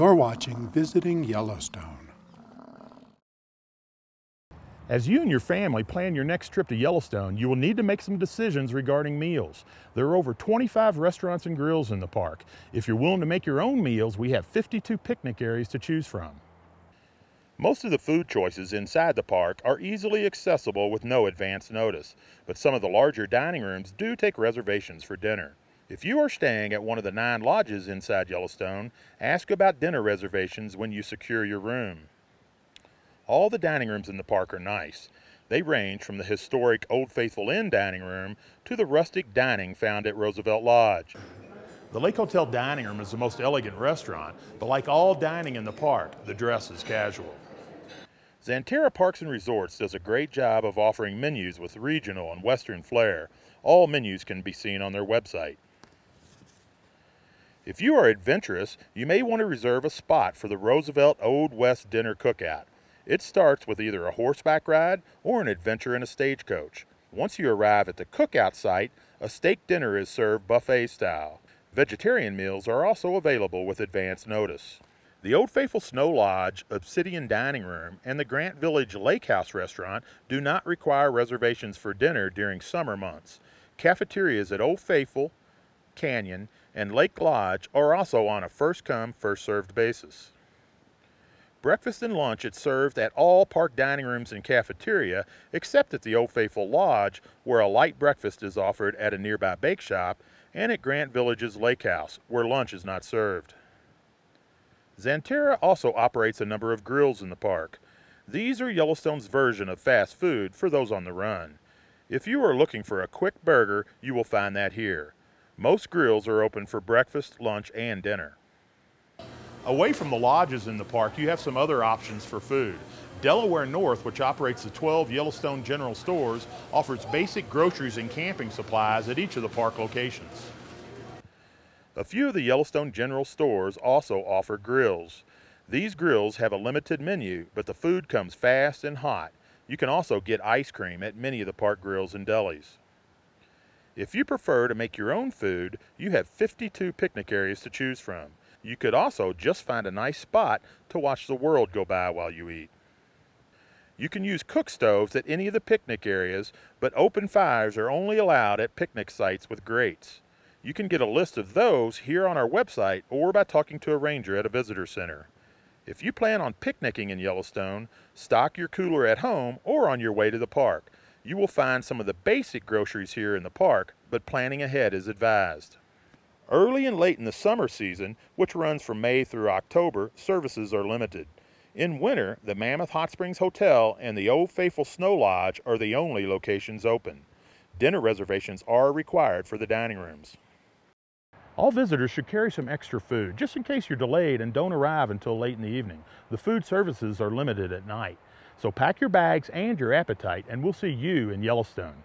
You're watching Visiting Yellowstone. As you and your family plan your next trip to Yellowstone, you will need to make some decisions regarding meals. There are over 25 restaurants and grills in the park. If you're willing to make your own meals, we have 52 picnic areas to choose from. Most of the food choices inside the park are easily accessible with no advance notice, but some of the larger dining rooms do take reservations for dinner. If you are staying at one of the nine lodges inside Yellowstone, ask about dinner reservations when you secure your room. All the dining rooms in the park are nice. They range from the historic Old Faithful Inn dining room to the rustic dining found at Roosevelt Lodge. The Lake Hotel dining room is the most elegant restaurant, but like all dining in the park, the dress is casual. Xanterra Parks and Resorts does a great job of offering menus with regional and western flair. All menus can be seen on their website. If you are adventurous, you may want to reserve a spot for the Roosevelt Old West Dinner Cookout. It starts with either a horseback ride or an adventure in a stagecoach. Once you arrive at the cookout site, a steak dinner is served buffet style. Vegetarian meals are also available with advance notice. The Old Faithful Snow Lodge, Obsidian Dining Room, and the Grant Village Lake House Restaurant do not require reservations for dinner during summer months. Cafeterias at Old Faithful, Canyon, and Lake Lodge are also on a first come, first served basis. Breakfast and lunch is served at all park dining rooms and cafeteria, except at the Old Faithful Lodge, where a light breakfast is offered at a nearby bake shop, and at Grant Village's Lake House, where lunch is not served. Xanterra also operates a number of grills in the park. These are Yellowstone's version of fast food for those on the run. If you are looking for a quick burger, you will find that here. Most grills are open for breakfast, lunch, and dinner. Away from the lodges in the park, you have some other options for food. Delaware North, which operates the 12 Yellowstone General Stores, offers basic groceries and camping supplies at each of the park locations. A few of the Yellowstone General Stores also offer grills. These grills have a limited menu, but the food comes fast and hot. You can also get ice cream at many of the park grills and delis. If you prefer to make your own food, you have 52 picnic areas to choose from. You could also just find a nice spot to watch the world go by while you eat. You can use cook stoves at any of the picnic areas, but open fires are only allowed at picnic sites with grates. You can get a list of those here on our website or by talking to a ranger at a visitor center. If you plan on picnicking in Yellowstone, stock your cooler at home or on your way to the park. You will find some of the basic groceries here in the park, but planning ahead is advised. Early and late in the summer season, which runs from May through October, services are limited. In winter, the Mammoth Hot Springs Hotel and the Old Faithful Snow Lodge are the only locations open. Dinner reservations are required for the dining rooms. All visitors should carry some extra food, just in case you're delayed and don't arrive until late in the evening. The food services are limited at night. So pack your bags and your appetite, and we'll see you in Yellowstone.